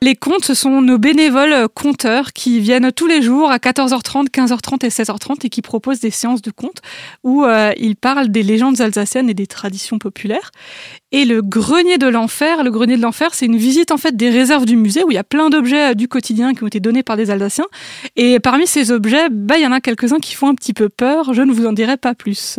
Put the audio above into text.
Les contes, ce sont nos bénévoles conteurs qui viennent tous les jours à 14h30, 15h30 et 16h30 et qui proposent des séances de contes où euh, ils parlent des légendes alsaciennes et des traditions populaires. Et le grenier de l'enfer, le grenier de l'enfer, c'est une visite en fait des réserves du musée où il y a plein d'objets euh, du quotidien qui ont été donnés par des Alsaciens. Et parmi ces objets, bah, il y en a quelques-uns qui font un petit peu peur. Je ne vous en dirai pas plus.